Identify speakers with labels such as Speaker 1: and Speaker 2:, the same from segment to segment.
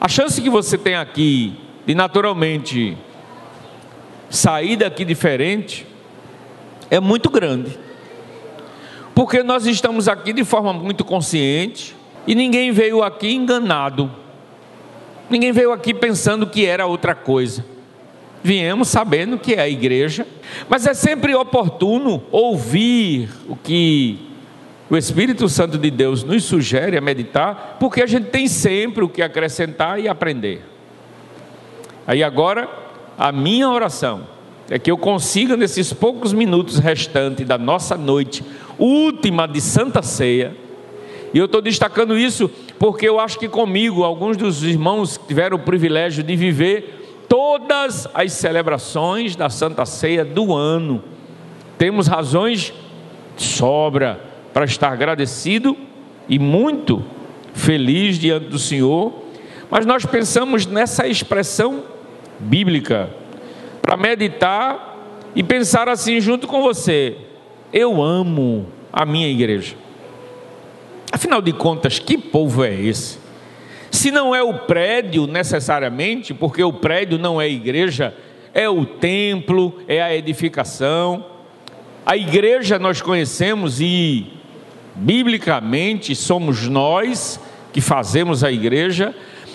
Speaker 1: A chance que você tem aqui de naturalmente sair daqui diferente é muito grande. Porque nós estamos aqui de forma muito consciente e ninguém veio aqui enganado. Ninguém veio aqui pensando que era outra coisa. Viemos sabendo que é a igreja, mas é sempre oportuno ouvir o que o Espírito Santo de Deus nos sugere a meditar, porque a gente tem sempre o que acrescentar e aprender. Aí agora, a minha oração é que eu consiga, nesses poucos minutos restantes da nossa noite, última de Santa Ceia, e eu estou destacando isso porque eu acho que comigo, alguns dos irmãos tiveram o privilégio de viver todas as celebrações da Santa Ceia do ano. Temos razões sobra para estar agradecido e muito feliz diante do Senhor, mas nós pensamos nessa expressão bíblica para meditar e pensar assim junto com você: eu amo a minha igreja. Afinal de contas, que povo é esse? Se não é o prédio necessariamente, porque o prédio não é igreja, é o templo, é a edificação. A igreja nós conhecemos e, biblicamente, somos nós que fazemos a igreja.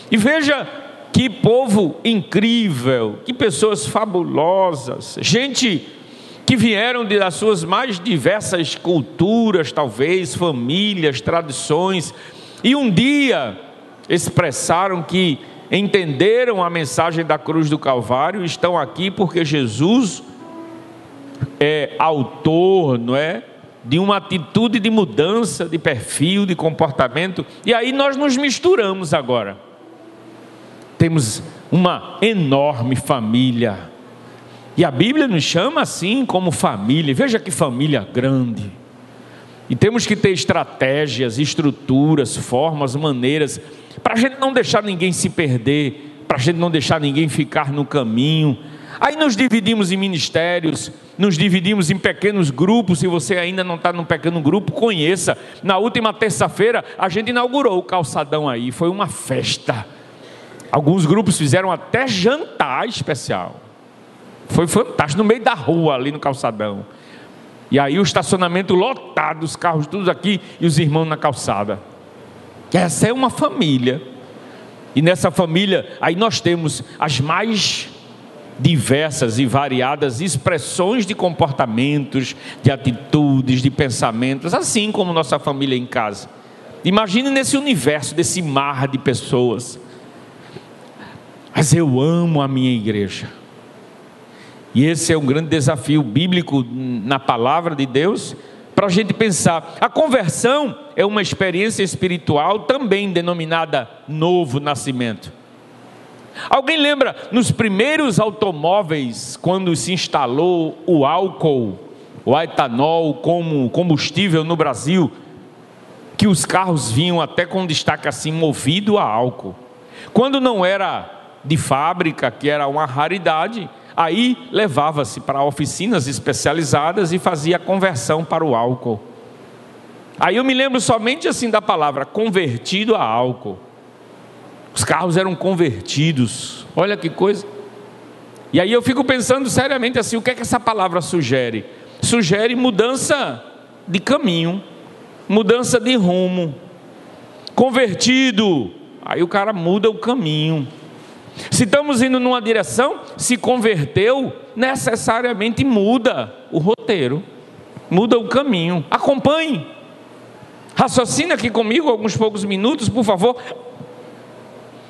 Speaker 1: E veja que povo incrível, que pessoas fabulosas, gente que vieram das suas mais diversas culturas, talvez, famílias, tradições, e um dia expressaram que entenderam a mensagem da cruz do Calvário, estão aqui porque Jesus é autor, não é? De uma atitude de mudança de perfil, de comportamento, e aí nós nos misturamos agora. Temos uma enorme família e a Bíblia nos chama assim como família. Veja que família grande. E temos que ter estratégias, estruturas, formas, maneiras, para a gente não deixar ninguém se perder, para a gente não deixar ninguém ficar no caminho. Aí nos dividimos em ministérios, nos dividimos em pequenos grupos. Se você ainda não está num pequeno grupo, conheça. Na última terça-feira, a gente inaugurou o calçadão aí, foi uma festa. Alguns grupos fizeram até jantar especial. Foi fantástico, no meio da rua, ali no calçadão. E aí o estacionamento lotado, os carros todos aqui e os irmãos na calçada. Essa é uma família. E nessa família, aí nós temos as mais diversas e variadas expressões de comportamentos, de atitudes, de pensamentos, assim como nossa família em casa. Imagine nesse universo, desse mar de pessoas. Mas eu amo a minha igreja. E esse é um grande desafio bíblico na palavra de Deus, para a gente pensar. A conversão é uma experiência espiritual também denominada novo nascimento. Alguém lembra nos primeiros automóveis, quando se instalou o álcool, o etanol como combustível no Brasil, que os carros vinham até com destaque assim, movido a álcool. Quando não era de fábrica, que era uma raridade, Aí levava-se para oficinas especializadas e fazia conversão para o álcool. Aí eu me lembro somente assim da palavra convertido a álcool. Os carros eram convertidos. Olha que coisa. E aí eu fico pensando seriamente assim, o que é que essa palavra sugere? Sugere mudança de caminho, mudança de rumo. Convertido, aí o cara muda o caminho. Se estamos indo numa direção, se converteu, necessariamente muda o roteiro, muda o caminho. Acompanhe. Raciocine aqui comigo alguns poucos minutos, por favor.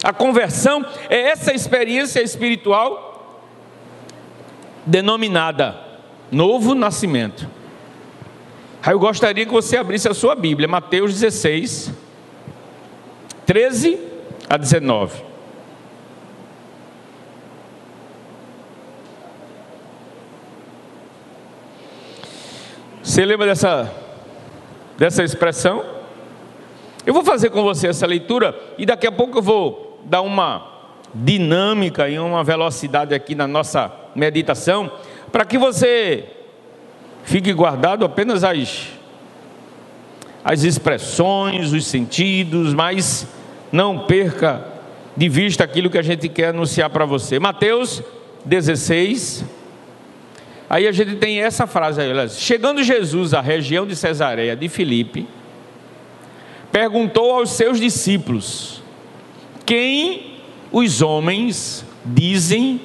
Speaker 1: A conversão é essa experiência espiritual denominada novo nascimento. Aí eu gostaria que você abrisse a sua Bíblia, Mateus 16, 13 a 19. Você lembra dessa, dessa expressão? Eu vou fazer com você essa leitura e daqui a pouco eu vou dar uma dinâmica e uma velocidade aqui na nossa meditação, para que você fique guardado apenas as, as expressões, os sentidos, mas não perca de vista aquilo que a gente quer anunciar para você. Mateus 16. Aí a gente tem essa frase aí, chegando Jesus à região de Cesareia de Filipe, perguntou aos seus discípulos: Quem os homens dizem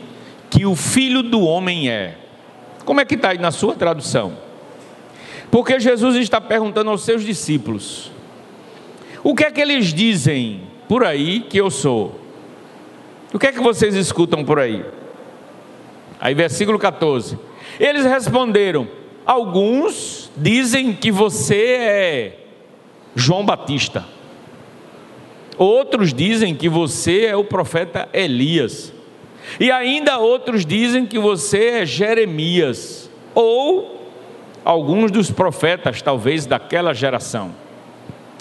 Speaker 1: que o filho do homem é? Como é que está aí na sua tradução? Porque Jesus está perguntando aos seus discípulos: O que é que eles dizem por aí que eu sou? O que é que vocês escutam por aí? Aí, versículo 14: Eles responderam: Alguns dizem que você é João Batista. Outros dizem que você é o profeta Elias. E ainda outros dizem que você é Jeremias. Ou alguns dos profetas, talvez, daquela geração.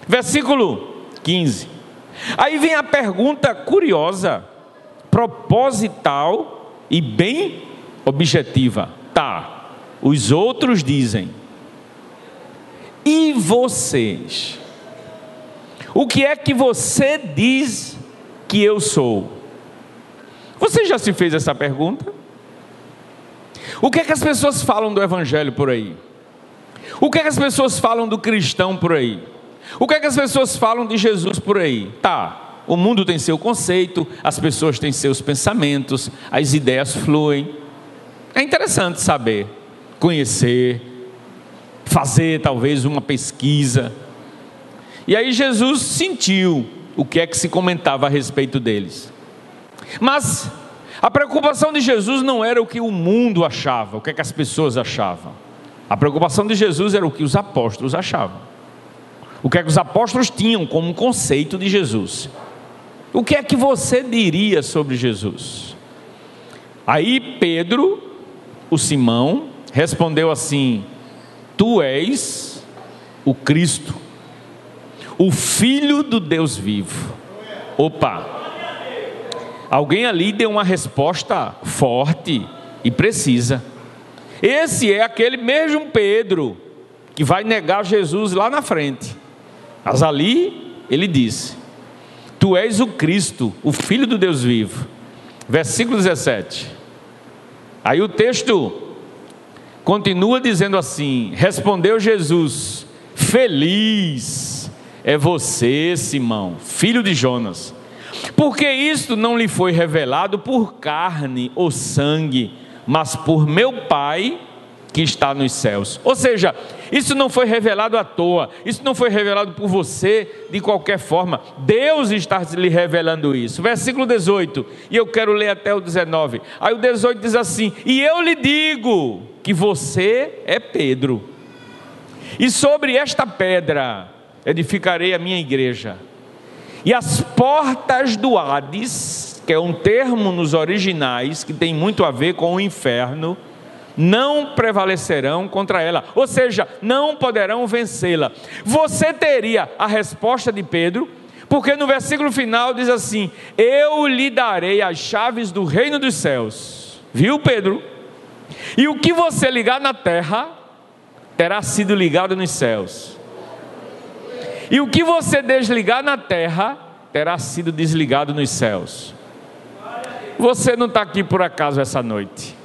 Speaker 1: Versículo 15. Aí vem a pergunta curiosa, proposital e bem objetiva. Tá, os outros dizem. E vocês? O que é que você diz que eu sou? Você já se fez essa pergunta? O que é que as pessoas falam do Evangelho por aí? O que é que as pessoas falam do cristão por aí? O que é que as pessoas falam de Jesus por aí? Tá, o mundo tem seu conceito, as pessoas têm seus pensamentos, as ideias fluem. É interessante saber, conhecer, fazer talvez uma pesquisa. E aí Jesus sentiu o que é que se comentava a respeito deles. Mas a preocupação de Jesus não era o que o mundo achava, o que, é que as pessoas achavam. A preocupação de Jesus era o que os apóstolos achavam. O que é que os apóstolos tinham como conceito de Jesus. O que é que você diria sobre Jesus? Aí Pedro, o Simão, respondeu assim: Tu és o Cristo o Filho do Deus vivo. Opa! Alguém ali deu uma resposta forte e precisa. Esse é aquele mesmo Pedro que vai negar Jesus lá na frente. Mas ali ele disse: Tu és o Cristo, o Filho do Deus vivo. Versículo 17. Aí o texto continua dizendo assim: Respondeu Jesus: Feliz é você, Simão, filho de Jonas. Porque isto não lhe foi revelado por carne ou sangue, mas por meu Pai que está nos céus. Ou seja, isso não foi revelado à toa, isso não foi revelado por você de qualquer forma. Deus está lhe revelando isso. Versículo 18, e eu quero ler até o 19. Aí o 18 diz assim: E eu lhe digo que você é Pedro, e sobre esta pedra edificarei a minha igreja. E as portas do Hades, que é um termo nos originais que tem muito a ver com o inferno, não prevalecerão contra ela, ou seja, não poderão vencê-la. Você teria a resposta de Pedro, porque no versículo final diz assim: Eu lhe darei as chaves do reino dos céus. Viu, Pedro? E o que você ligar na terra terá sido ligado nos céus. E o que você desligar na terra terá sido desligado nos céus. Você não está aqui por acaso essa noite.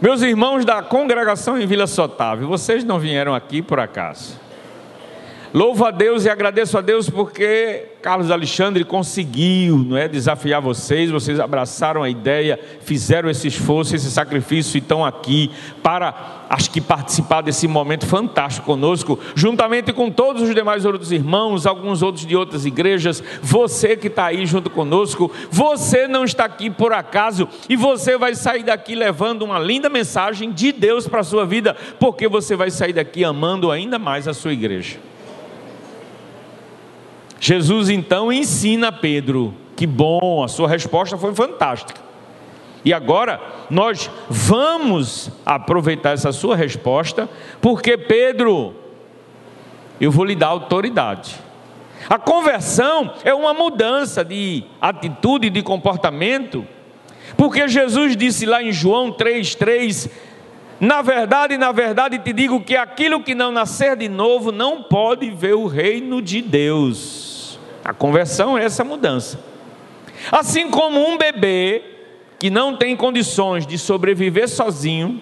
Speaker 1: Meus irmãos da congregação em Vila Sotávio, vocês não vieram aqui por acaso. Louvo a Deus e agradeço a Deus porque Carlos Alexandre conseguiu não é, desafiar vocês, vocês abraçaram a ideia, fizeram esse esforço, esse sacrifício e estão aqui para, acho que, participar desse momento fantástico conosco, juntamente com todos os demais outros irmãos, alguns outros de outras igrejas, você que está aí junto conosco, você não está aqui por acaso e você vai sair daqui levando uma linda mensagem de Deus para a sua vida, porque você vai sair daqui amando ainda mais a sua igreja. Jesus então ensina Pedro, que bom, a sua resposta foi fantástica. E agora nós vamos aproveitar essa sua resposta, porque Pedro, eu vou lhe dar autoridade. A conversão é uma mudança de atitude e de comportamento, porque Jesus disse lá em João 3,3: Na verdade, na verdade te digo que aquilo que não nascer de novo não pode ver o reino de Deus. A conversão é essa mudança. Assim como um bebê que não tem condições de sobreviver sozinho,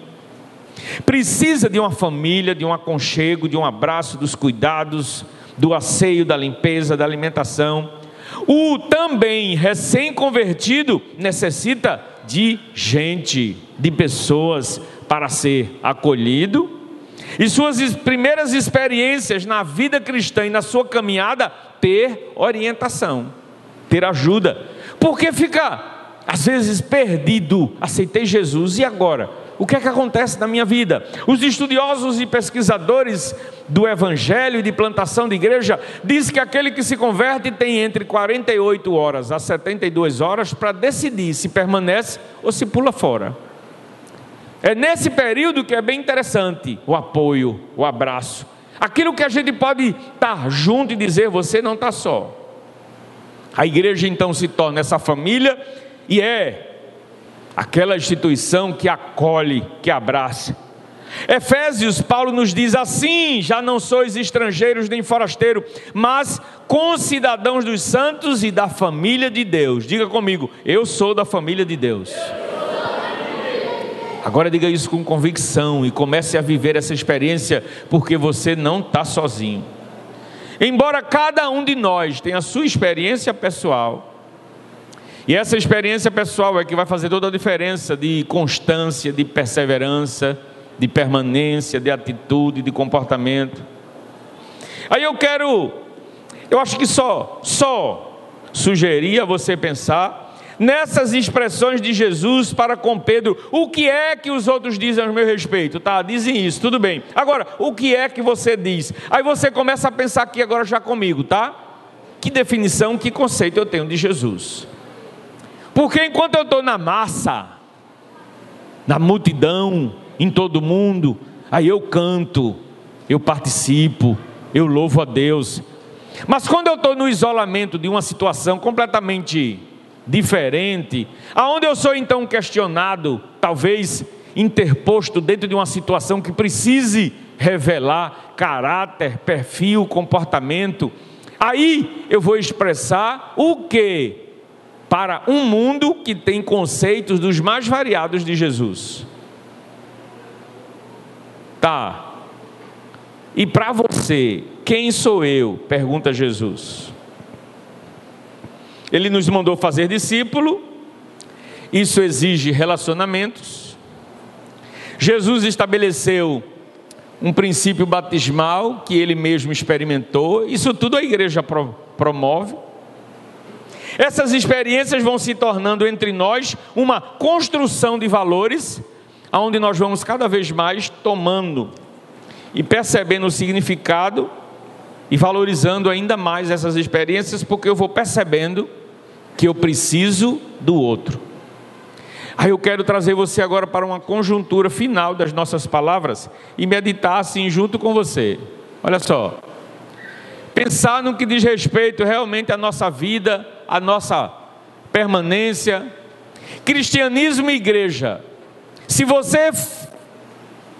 Speaker 1: precisa de uma família, de um aconchego, de um abraço, dos cuidados, do asseio, da limpeza, da alimentação. O também recém-convertido necessita de gente, de pessoas para ser acolhido. E suas primeiras experiências na vida cristã e na sua caminhada, ter orientação, ter ajuda. Porque fica, às vezes, perdido. Aceitei Jesus e agora? O que é que acontece na minha vida? Os estudiosos e pesquisadores do evangelho e de plantação de igreja dizem que aquele que se converte tem entre 48 horas a 72 horas para decidir se permanece ou se pula fora. É nesse período que é bem interessante o apoio, o abraço. Aquilo que a gente pode estar junto e dizer: você não está só. A igreja então se torna essa família e é aquela instituição que acolhe, que abraça. Efésios, Paulo nos diz assim: já não sois estrangeiros nem forasteiros, mas concidadãos dos santos e da família de Deus. Diga comigo, eu sou da família de Deus. Agora diga isso com convicção e comece a viver essa experiência, porque você não está sozinho. Embora cada um de nós tenha a sua experiência pessoal, e essa experiência pessoal é que vai fazer toda a diferença de constância, de perseverança, de permanência, de atitude, de comportamento. Aí eu quero, eu acho que só, só sugerir a você pensar nessas expressões de Jesus para com Pedro. O que é que os outros dizem a meu respeito? Tá, dizem isso, tudo bem. Agora, o que é que você diz? Aí você começa a pensar aqui agora já comigo, tá? Que definição, que conceito eu tenho de Jesus? Porque enquanto eu estou na massa, na multidão, em todo mundo, aí eu canto, eu participo, eu louvo a Deus. Mas quando eu estou no isolamento de uma situação completamente diferente, aonde eu sou então questionado, talvez interposto dentro de uma situação que precise revelar caráter, perfil, comportamento, aí eu vou expressar o que para um mundo que tem conceitos dos mais variados de Jesus. Tá. E para você, quem sou eu? Pergunta Jesus. Ele nos mandou fazer discípulo, isso exige relacionamentos. Jesus estabeleceu um princípio batismal que ele mesmo experimentou, isso tudo a igreja promove. Essas experiências vão se tornando entre nós uma construção de valores, onde nós vamos cada vez mais tomando e percebendo o significado e valorizando ainda mais essas experiências, porque eu vou percebendo que eu preciso do outro. Aí eu quero trazer você agora para uma conjuntura final das nossas palavras e meditar assim junto com você. Olha só. Pensar no que diz respeito realmente à nossa vida, a nossa permanência. Cristianismo e igreja. Se você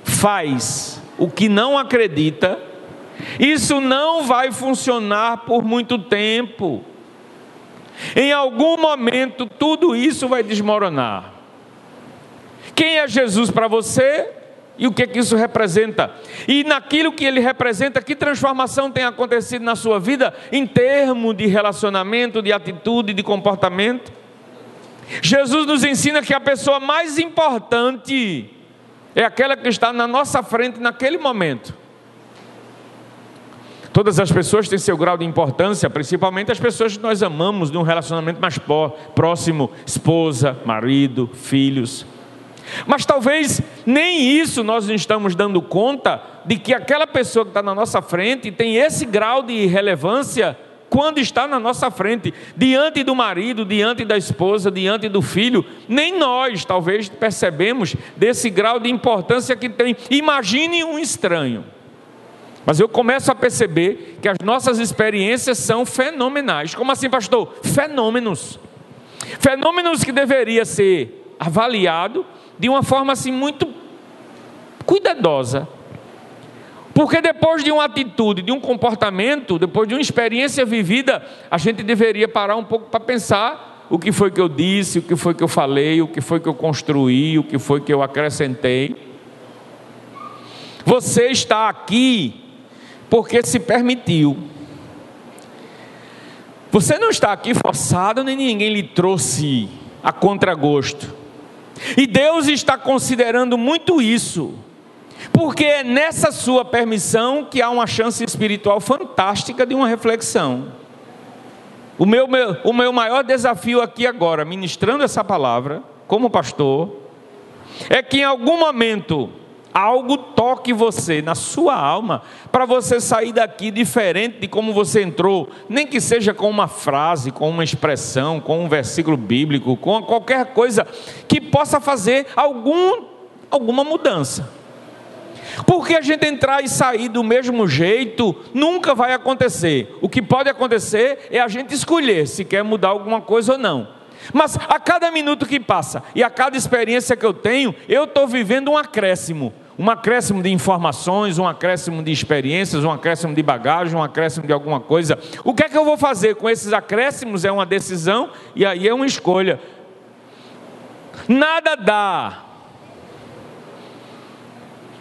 Speaker 1: faz o que não acredita, isso não vai funcionar por muito tempo. Em algum momento, tudo isso vai desmoronar. Quem é Jesus para você? E o que, que isso representa? E naquilo que ele representa, que transformação tem acontecido na sua vida em termos de relacionamento, de atitude, de comportamento? Jesus nos ensina que a pessoa mais importante é aquela que está na nossa frente naquele momento. Todas as pessoas têm seu grau de importância, principalmente as pessoas que nós amamos de um relacionamento mais próximo esposa, marido, filhos. Mas talvez nem isso nós estamos dando conta de que aquela pessoa que está na nossa frente tem esse grau de relevância quando está na nossa frente, diante do marido, diante da esposa, diante do filho, nem nós talvez percebemos desse grau de importância que tem. Imagine um estranho. Mas eu começo a perceber que as nossas experiências são fenomenais. Como assim, pastor? Fenômenos. Fenômenos que deveria ser avaliado de uma forma assim muito cuidadosa. Porque depois de uma atitude, de um comportamento, depois de uma experiência vivida, a gente deveria parar um pouco para pensar o que foi que eu disse, o que foi que eu falei, o que foi que eu construí, o que foi que eu acrescentei. Você está aqui porque se permitiu. Você não está aqui forçado, nem ninguém lhe trouxe a contragosto. E Deus está considerando muito isso, porque é nessa sua permissão que há uma chance espiritual fantástica de uma reflexão. O meu, meu, o meu maior desafio aqui agora, ministrando essa palavra, como pastor, é que em algum momento algo toque você na sua alma para você sair daqui diferente de como você entrou, nem que seja com uma frase, com uma expressão, com um versículo bíblico, com qualquer coisa que possa fazer algum, alguma mudança. Porque a gente entrar e sair do mesmo jeito nunca vai acontecer. O que pode acontecer é a gente escolher se quer mudar alguma coisa ou não. Mas a cada minuto que passa e a cada experiência que eu tenho, eu estou vivendo um acréscimo. Um acréscimo de informações, um acréscimo de experiências, um acréscimo de bagagem, um acréscimo de alguma coisa. O que é que eu vou fazer com esses acréscimos? É uma decisão e aí é uma escolha. Nada dá.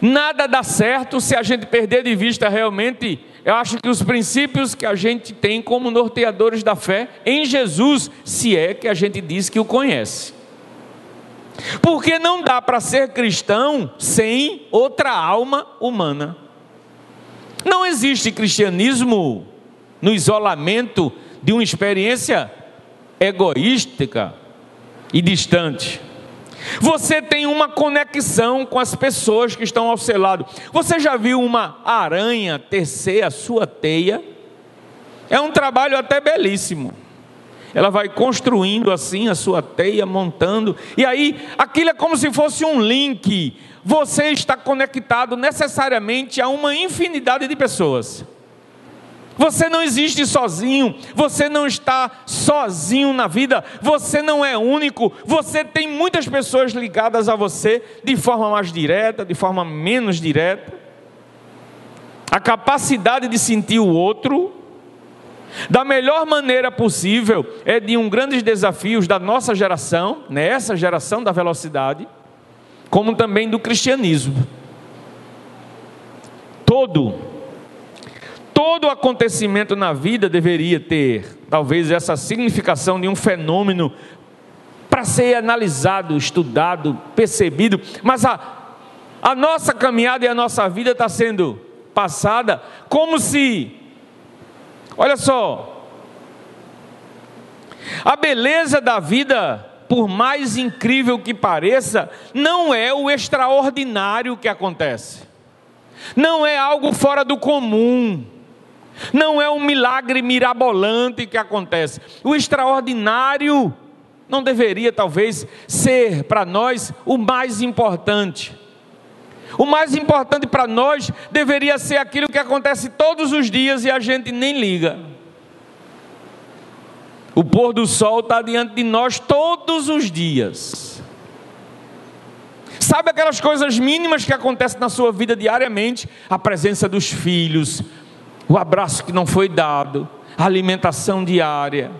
Speaker 1: Nada dá certo se a gente perder de vista realmente eu acho que os princípios que a gente tem como norteadores da fé em Jesus, se é que a gente diz que o conhece. Porque não dá para ser cristão sem outra alma humana. Não existe cristianismo no isolamento de uma experiência egoística e distante. Você tem uma conexão com as pessoas que estão ao seu lado. Você já viu uma aranha tecer a sua teia? É um trabalho até belíssimo. Ela vai construindo assim a sua teia, montando, e aí aquilo é como se fosse um link. Você está conectado necessariamente a uma infinidade de pessoas. Você não existe sozinho, você não está sozinho na vida, você não é único, você tem muitas pessoas ligadas a você de forma mais direta, de forma menos direta. A capacidade de sentir o outro da melhor maneira possível é de um grandes desafios da nossa geração, nessa geração da velocidade, como também do cristianismo. Todo todo acontecimento na vida deveria ter, talvez, essa significação de um fenômeno para ser analisado, estudado, percebido, mas a, a nossa caminhada e a nossa vida está sendo passada como se, olha só, a beleza da vida, por mais incrível que pareça, não é o extraordinário que acontece, não é algo fora do comum não é um milagre mirabolante que acontece. O extraordinário não deveria, talvez, ser para nós o mais importante. O mais importante para nós deveria ser aquilo que acontece todos os dias e a gente nem liga. O pôr do sol está diante de nós todos os dias. Sabe aquelas coisas mínimas que acontecem na sua vida diariamente? A presença dos filhos, o abraço que não foi dado, a alimentação diária.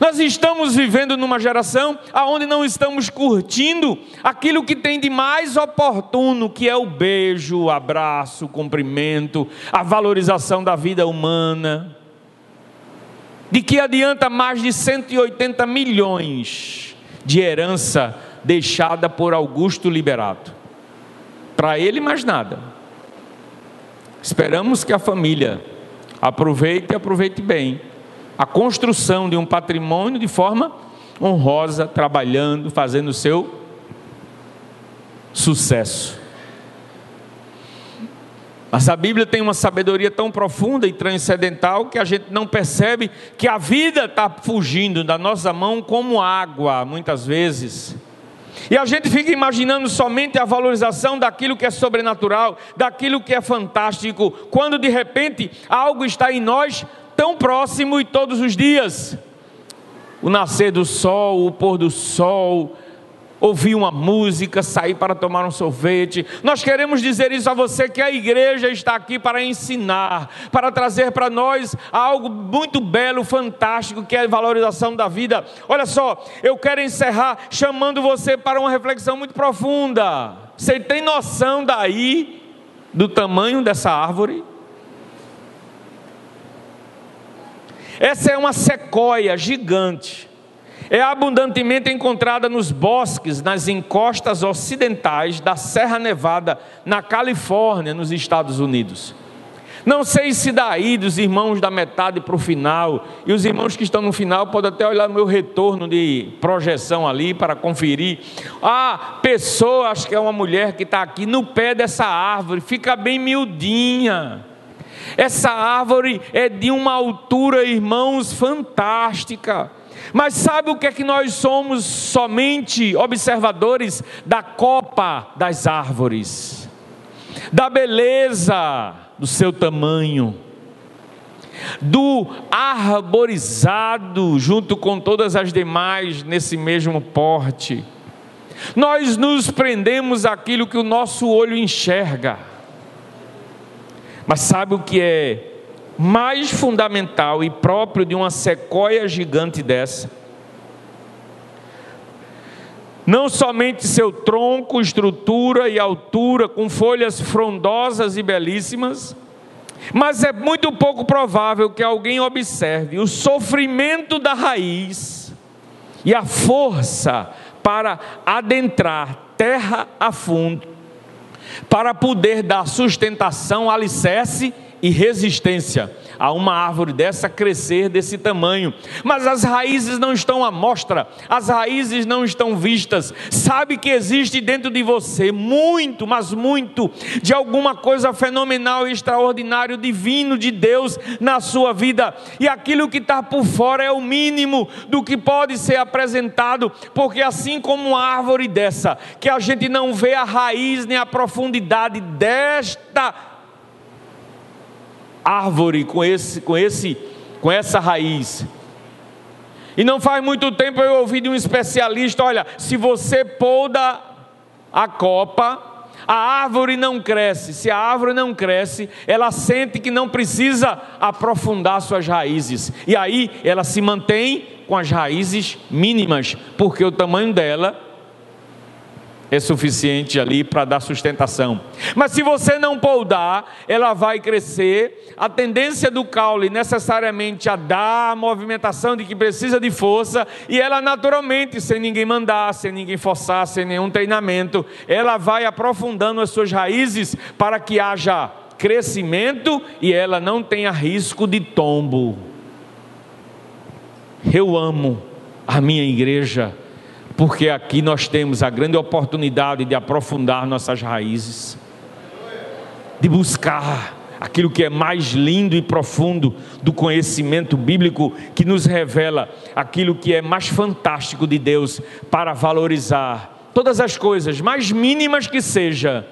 Speaker 1: Nós estamos vivendo numa geração onde não estamos curtindo aquilo que tem de mais oportuno, que é o beijo, o abraço, o cumprimento, a valorização da vida humana. De que adianta mais de 180 milhões de herança deixada por Augusto Liberato? Para ele, mais nada. Esperamos que a família aproveite e aproveite bem a construção de um patrimônio de forma honrosa, trabalhando, fazendo o seu sucesso. Mas a Bíblia tem uma sabedoria tão profunda e transcendental que a gente não percebe que a vida está fugindo da nossa mão como água, muitas vezes. E a gente fica imaginando somente a valorização daquilo que é sobrenatural, daquilo que é fantástico, quando de repente algo está em nós tão próximo e todos os dias. O nascer do sol, o pôr do sol, ouvir uma música, sair para tomar um sorvete. Nós queremos dizer isso a você que a igreja está aqui para ensinar, para trazer para nós algo muito belo, fantástico, que é a valorização da vida. Olha só, eu quero encerrar chamando você para uma reflexão muito profunda. Você tem noção daí do tamanho dessa árvore? Essa é uma sequoia gigante. É abundantemente encontrada nos bosques, nas encostas ocidentais da Serra Nevada, na Califórnia, nos Estados Unidos. Não sei se daí dos irmãos da metade para o final, e os irmãos que estão no final podem até olhar meu retorno de projeção ali para conferir. A pessoa, acho que é uma mulher que está aqui no pé dessa árvore, fica bem miudinha. Essa árvore é de uma altura, irmãos, fantástica. Mas sabe o que é que nós somos somente observadores da copa das árvores, da beleza do seu tamanho, do arborizado junto com todas as demais nesse mesmo porte. Nós nos prendemos àquilo que o nosso olho enxerga. Mas sabe o que é mais fundamental e próprio de uma sequoia gigante dessa? Não somente seu tronco, estrutura e altura, com folhas frondosas e belíssimas, mas é muito pouco provável que alguém observe o sofrimento da raiz e a força para adentrar terra a fundo para poder dar sustentação, alicerce e resistência a uma árvore dessa crescer desse tamanho. Mas as raízes não estão à mostra, as raízes não estão vistas. Sabe que existe dentro de você muito, mas muito, de alguma coisa fenomenal, extraordinário, divino de Deus na sua vida. E aquilo que está por fora é o mínimo do que pode ser apresentado, porque assim como uma árvore dessa, que a gente não vê a raiz nem a profundidade desta árvore com esse, com esse, com essa raiz. E não faz muito tempo eu ouvi de um especialista, olha, se você poda a copa, a árvore não cresce. Se a árvore não cresce, ela sente que não precisa aprofundar suas raízes. E aí ela se mantém com as raízes mínimas, porque o tamanho dela é suficiente ali para dar sustentação. Mas se você não poudar, ela vai crescer. A tendência do caule necessariamente a dar a movimentação de que precisa de força, e ela naturalmente, sem ninguém mandar, sem ninguém forçar, sem nenhum treinamento, ela vai aprofundando as suas raízes para que haja crescimento e ela não tenha risco de tombo. Eu amo a minha igreja porque aqui nós temos a grande oportunidade de aprofundar nossas raízes, de buscar aquilo que é mais lindo e profundo do conhecimento bíblico, que nos revela aquilo que é mais fantástico de Deus para valorizar todas as coisas, mais mínimas que seja,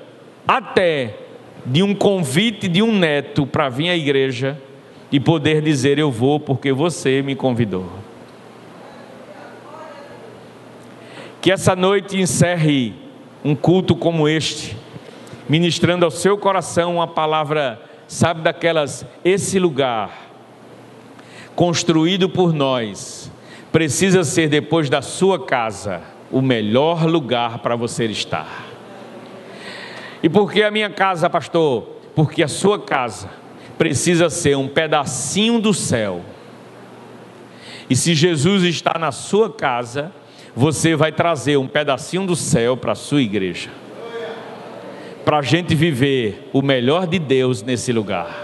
Speaker 1: até de um convite de um neto para vir à igreja e poder dizer: Eu vou porque você me convidou. Que essa noite encerre um culto como este, ministrando ao seu coração uma palavra, sabe, daquelas, esse lugar, construído por nós, precisa ser depois da sua casa, o melhor lugar para você estar. E por que a minha casa, pastor? Porque a sua casa precisa ser um pedacinho do céu. E se Jesus está na sua casa, você vai trazer um pedacinho do céu para a sua igreja. Para a gente viver o melhor de Deus nesse lugar.